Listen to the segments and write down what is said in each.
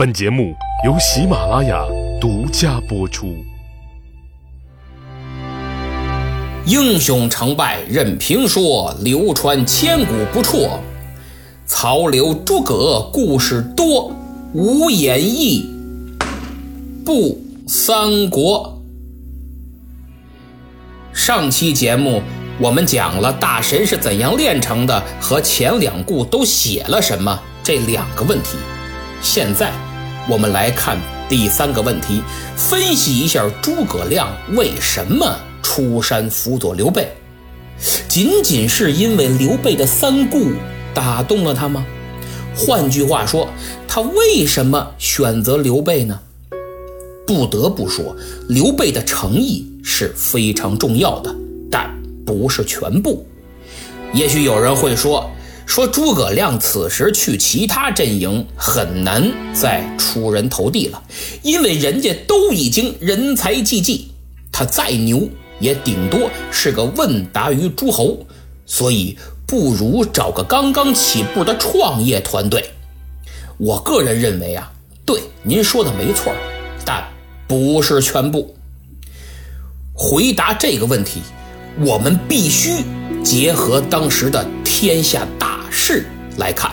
本节目由喜马拉雅独家播出。英雄成败任评说，流传千古不辍。曹刘诸葛故事多，无演义不三国。上期节目我们讲了大神是怎样炼成的，和前两故都写了什么这两个问题。现在。我们来看第三个问题，分析一下诸葛亮为什么出山辅佐刘备？仅仅是因为刘备的三顾打动了他吗？换句话说，他为什么选择刘备呢？不得不说，刘备的诚意是非常重要的，但不是全部。也许有人会说。说诸葛亮此时去其他阵营很难再出人头地了，因为人家都已经人才济济，他再牛也顶多是个问答于诸侯，所以不如找个刚刚起步的创业团队。我个人认为啊，对您说的没错，但不是全部。回答这个问题，我们必须结合当时的天下大。事来看，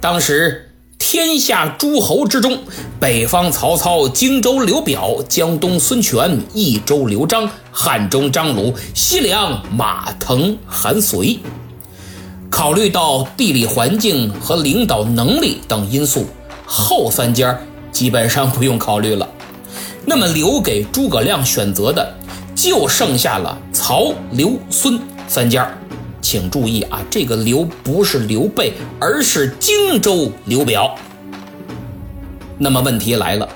当时天下诸侯之中，北方曹操、荆州刘表、江东孙权、益州刘璋、汉中张鲁、西凉马腾、韩遂。考虑到地理环境和领导能力等因素，后三家基本上不用考虑了。那么留给诸葛亮选择的，就剩下了曹、刘、孙三家。请注意啊，这个刘不是刘备，而是荆州刘表。那么问题来了，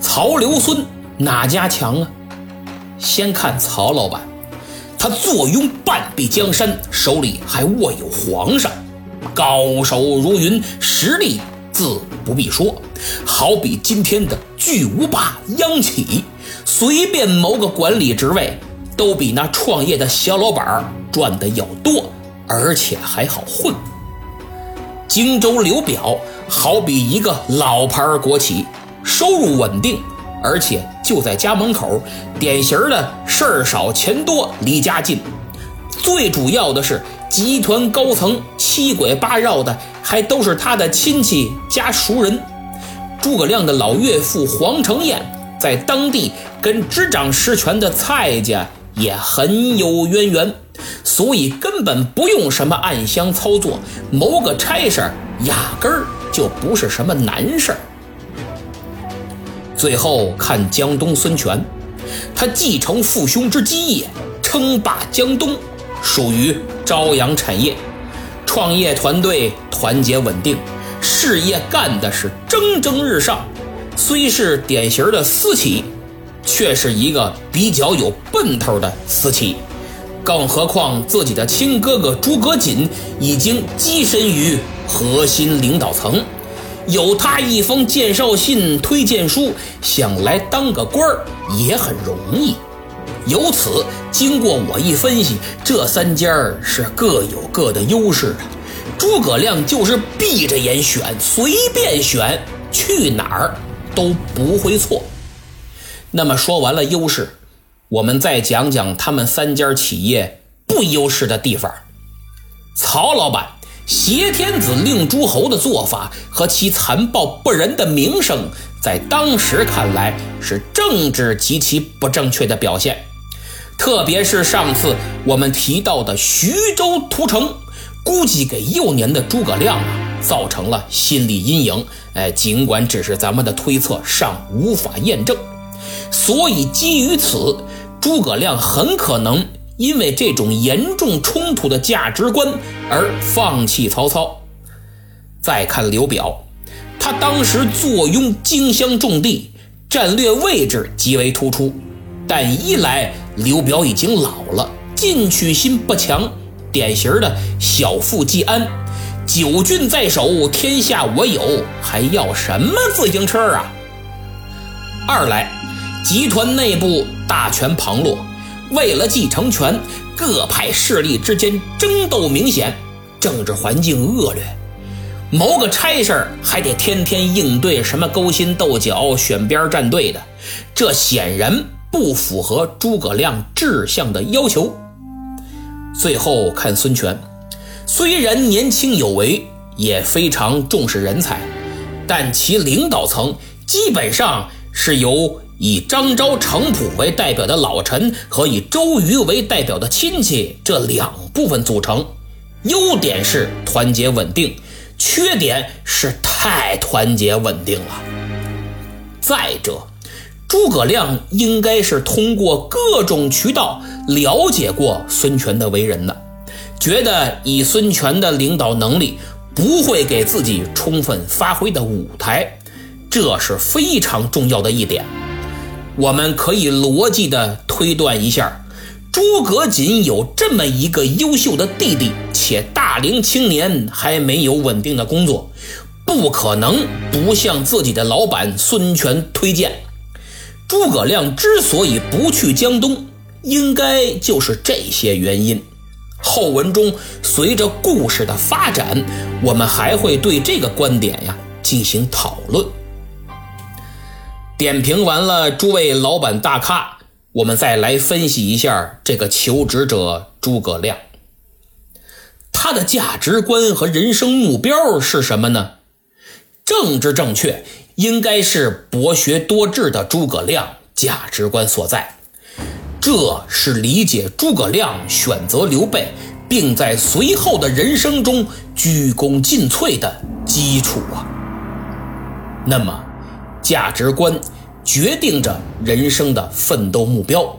曹刘孙哪家强啊？先看曹老板，他坐拥半壁江山，手里还握有皇上，高手如云，实力自不必说，好比今天的巨无霸央企，随便谋个管理职位。都比那创业的小老板赚的要多，而且还好混。荆州刘表好比一个老牌国企，收入稳定，而且就在家门口，典型的事儿少钱多，离家近。最主要的是，集团高层七拐八绕的，还都是他的亲戚加熟人。诸葛亮的老岳父黄承彦在当地跟执掌实权的蔡家。也很有渊源，所以根本不用什么暗箱操作，谋个差事儿压根儿就不是什么难事儿。最后看江东孙权，他继承父兄之基业，称霸江东，属于朝阳产业，创业团队团结稳定，事业干的是蒸蒸日上，虽是典型的私企。却是一个比较有奔头的私企，更何况自己的亲哥哥诸葛瑾已经跻身于核心领导层，有他一封介绍信、推荐书，想来当个官儿也很容易。由此，经过我一分析，这三家是各有各的优势啊。诸葛亮就是闭着眼选，随便选，去哪儿都不会错。那么说完了优势，我们再讲讲他们三家企业不优势的地方。曹老板挟天子令诸侯的做法和其残暴不仁的名声，在当时看来是政治极其不正确的表现。特别是上次我们提到的徐州屠城，估计给幼年的诸葛亮啊造成了心理阴影。哎，尽管只是咱们的推测，尚无法验证。所以，基于此，诸葛亮很可能因为这种严重冲突的价值观而放弃曹操。再看刘表，他当时坐拥荆襄重地，战略位置极为突出。但一来，刘表已经老了，进取心不强，典型的小富即安，九郡在手，天下我有，还要什么自行车啊？二来。集团内部大权旁落，为了继承权，各派势力之间争斗明显，政治环境恶劣。谋个差事儿还得天天应对什么勾心斗角、选边站队的，这显然不符合诸葛亮志向的要求。最后看孙权，虽然年轻有为，也非常重视人才，但其领导层基本上是由以张昭、程普为代表的老臣和以周瑜为代表的亲戚这两部分组成。优点是团结稳定。缺点是太团结稳定了。再者，诸葛亮应该是通过各种渠道了解过孙权的为人的，觉得以孙权的领导能力不会给自己充分发挥的舞台，这是非常重要的一点。我们可以逻辑的推断一下。诸葛瑾有这么一个优秀的弟弟，且大龄青年还没有稳定的工作，不可能不向自己的老板孙权推荐。诸葛亮之所以不去江东，应该就是这些原因。后文中随着故事的发展，我们还会对这个观点呀进行讨论。点评完了诸位老板大咖。我们再来分析一下这个求职者诸葛亮，他的价值观和人生目标是什么呢？政治正确应该是博学多智的诸葛亮价值观所在，这是理解诸葛亮选择刘备，并在随后的人生中鞠躬尽瘁的基础啊。那么，价值观。决定着人生的奋斗目标，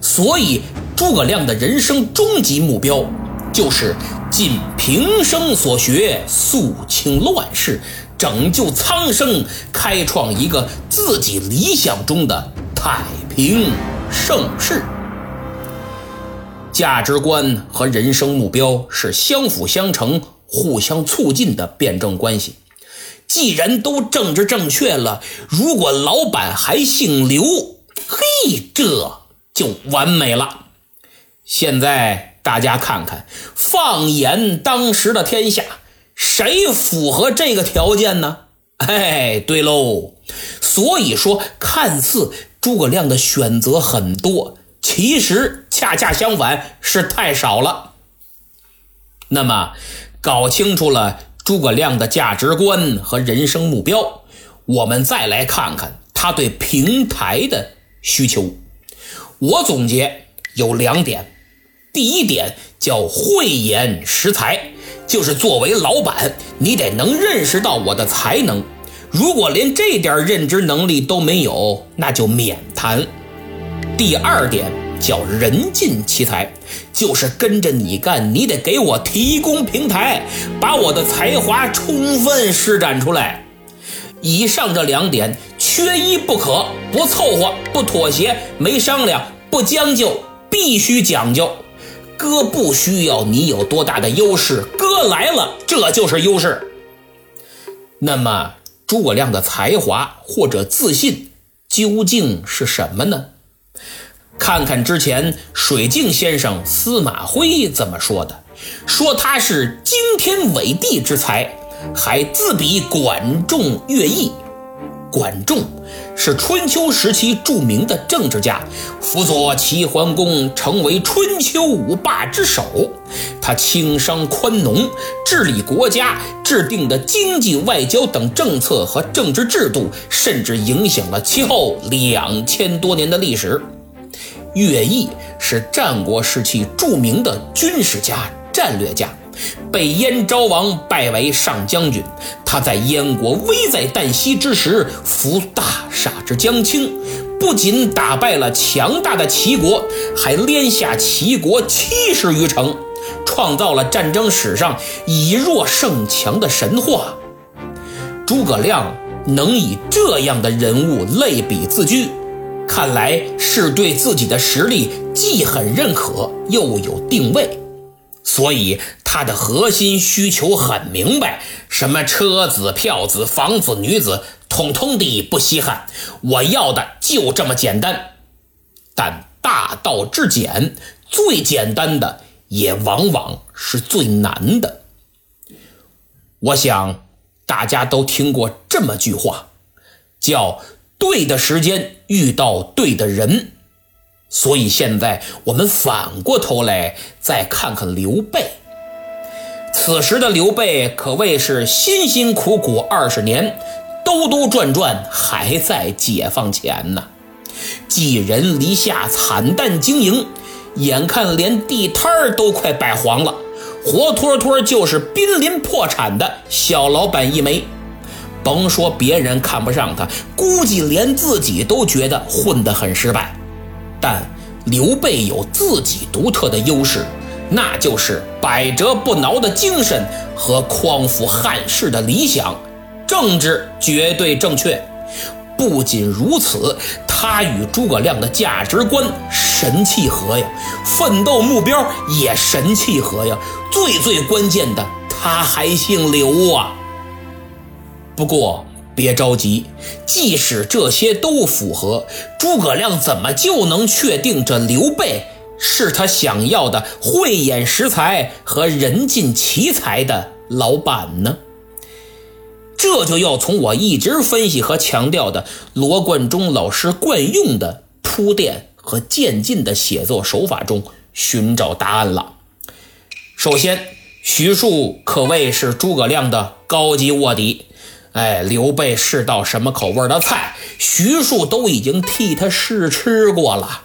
所以诸葛亮的人生终极目标就是尽平生所学，肃清乱世，拯救苍生，开创一个自己理想中的太平盛世。价值观和人生目标是相辅相成、互相促进的辩证关系。既然都政治正确了，如果老板还姓刘，嘿，这就完美了。现在大家看看，放眼当时的天下，谁符合这个条件呢？哎，对喽。所以说，看似诸葛亮的选择很多，其实恰恰相反，是太少了。那么，搞清楚了。诸葛亮的价值观和人生目标，我们再来看看他对平台的需求。我总结有两点：第一点叫慧眼识才，就是作为老板，你得能认识到我的才能。如果连这点认知能力都没有，那就免谈。第二点。叫人尽其才，就是跟着你干，你得给我提供平台，把我的才华充分施展出来。以上这两点缺一不可，不凑合，不妥协，没商量，不将就，必须讲究。哥不需要你有多大的优势，哥来了，这就是优势。那么，诸葛亮的才华或者自信究竟是什么呢？看看之前水镜先生司马徽怎么说的，说他是惊天伟地之才，还自比管仲、乐毅。管仲是春秋时期著名的政治家，辅佐齐桓公成为春秋五霸之首。他轻商宽农，治理国家，制定的经济、外交等政策和政治制度，甚至影响了其后两千多年的历史。乐毅是战国时期著名的军事家、战略家，被燕昭王拜为上将军。他在燕国危在旦夕之时，扶大厦之将倾，不仅打败了强大的齐国，还连下齐国七十余城，创造了战争史上以弱胜强的神话。诸葛亮能以这样的人物类比自居。看来是对自己的实力既很认可，又有定位，所以他的核心需求很明白：什么车子、票子、房子、女子，统统的不稀罕，我要的就这么简单。但大道至简，最简单的也往往是最难的。我想大家都听过这么句话，叫“对的时间遇到对的人”。所以现在我们反过头来再看看刘备。此时的刘备可谓是辛辛苦苦二十年，兜兜转转还在解放前呢。寄人篱下，惨淡经营，眼看连地摊儿都快摆黄了，活脱脱就是濒临破产的小老板一枚。甭说别人看不上他，估计连自己都觉得混得很失败。但刘备有自己独特的优势，那就是百折不挠的精神和匡扶汉室的理想，政治绝对正确。不仅如此，他与诸葛亮的价值观神契合呀，奋斗目标也神契合呀。最最关键的，他还姓刘啊。不过。别着急，即使这些都符合，诸葛亮怎么就能确定这刘备是他想要的慧眼识才和人尽其才的老板呢？这就要从我一直分析和强调的罗贯中老师惯用的铺垫和渐进的写作手法中寻找答案了。首先，徐庶可谓是诸葛亮的高级卧底。哎，刘备是道什么口味的菜，徐庶都已经替他试吃过了。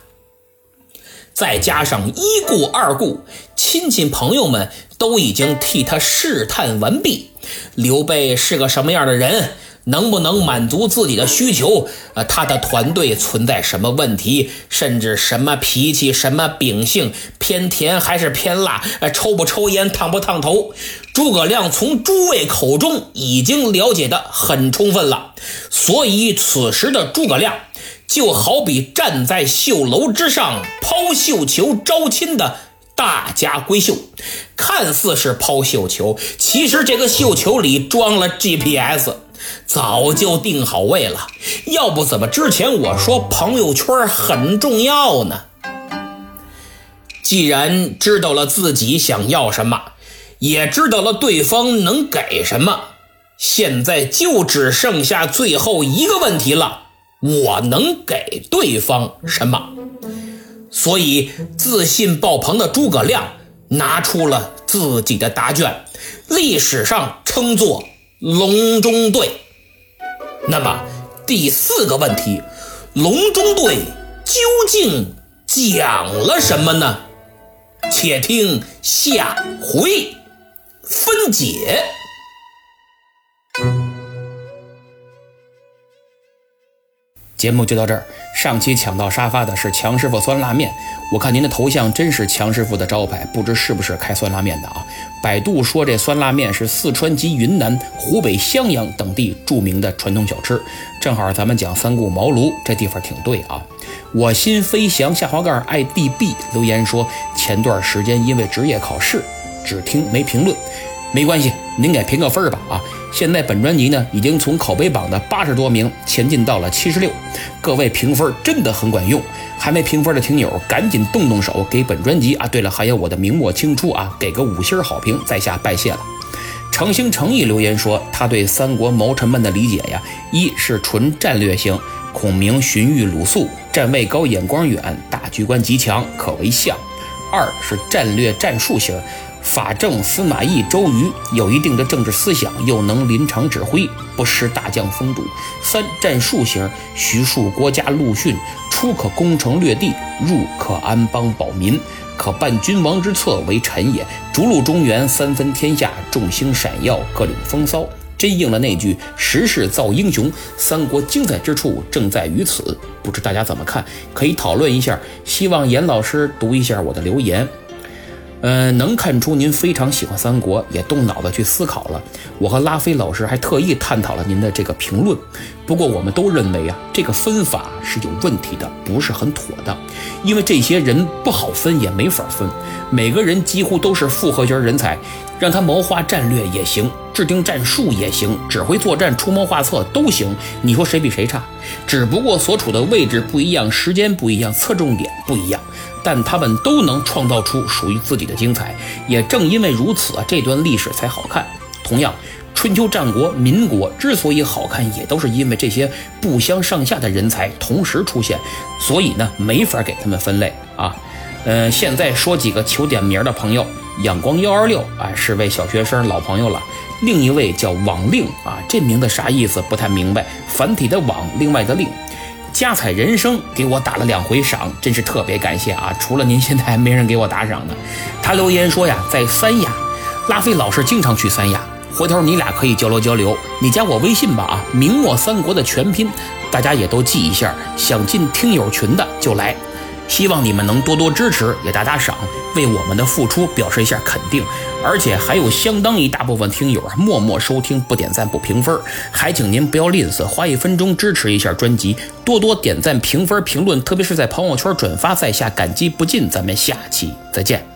再加上一顾二顾，亲戚朋友们都已经替他试探完毕。刘备是个什么样的人？能不能满足自己的需求？呃，他的团队存在什么问题？甚至什么脾气、什么秉性，偏甜还是偏辣？呃，抽不抽烟、烫不烫头？诸葛亮从诸位口中已经了解的很充分了。所以此时的诸葛亮，就好比站在绣楼之上抛绣球招亲的大家闺秀，看似是抛绣球，其实这个绣球里装了 GPS。早就定好位了，要不怎么之前我说朋友圈很重要呢？既然知道了自己想要什么，也知道了对方能给什么，现在就只剩下最后一个问题了：我能给对方什么？所以自信爆棚的诸葛亮拿出了自己的答卷，历史上称作。隆中对，那么第四个问题，隆中对究竟讲了什么呢？且听下回分解。节目就到这儿。上期抢到沙发的是强师傅酸辣面，我看您的头像真是强师傅的招牌，不知是不是开酸辣面的啊？百度说这酸辣面是四川及云南、湖北襄阳等地著名的传统小吃，正好咱们讲三顾茅庐，这地方挺对啊。我心飞翔下滑盖 IDB 留言说，前段时间因为职业考试，只听没评论。没关系，您给评个分吧啊！现在本专辑呢，已经从口碑榜的八十多名前进到了七十六，各位评分真的很管用。还没评分的听友，赶紧动动手给本专辑啊！对了，还有我的明末清初啊，给个五星好评，在下拜谢了。诚心诚意留言说，他对三国谋臣们的理解呀，一是纯战略型，孔明、荀彧、鲁肃，站位高，眼光远，大局观极强，可为相；二是战略战术型。法正、司马懿、周瑜有一定的政治思想，又能临场指挥，不失大将风度。三战术型，徐庶、郭嘉、陆逊，出可攻城略地，入可安邦保民，可伴君王之策为臣也。逐鹿中原，三分天下，众星闪耀，各领风骚。真应了那句“时势造英雄”。三国精彩之处正在于此，不知大家怎么看？可以讨论一下。希望严老师读一下我的留言。嗯，能看出您非常喜欢三国，也动脑子去思考了。我和拉菲老师还特意探讨了您的这个评论。不过，我们都认为啊，这个分法是有问题的，不是很妥当。因为这些人不好分，也没法分。每个人几乎都是复合型人才，让他谋划战略也行，制定战术也行，指挥作战、出谋划策都行。你说谁比谁差？只不过所处的位置不一样，时间不一样，侧重点不一样。但他们都能创造出属于自己的精彩，也正因为如此啊，这段历史才好看。同样，春秋战国、民国之所以好看，也都是因为这些不相上下的人才同时出现，所以呢，没法给他们分类啊。嗯，现在说几个求点名的朋友，阳光幺二六啊，是位小学生老朋友了。另一位叫网令啊，这名字啥意思？不太明白。繁体的网，另外的令。加彩人生给我打了两回赏，真是特别感谢啊！除了您，现在还没人给我打赏呢。他留言说呀，在三亚，拉菲老师经常去三亚。回头你俩可以交流交流，你加我微信吧啊，明末三国的全拼，大家也都记一下。想进听友群的就来，希望你们能多多支持，也打打赏，为我们的付出表示一下肯定。而且还有相当一大部分听友默默收听，不点赞不评分，还请您不要吝啬，花一分钟支持一下专辑，多多点赞评分评论，特别是在朋友圈转发，在下感激不尽。咱们下期再见。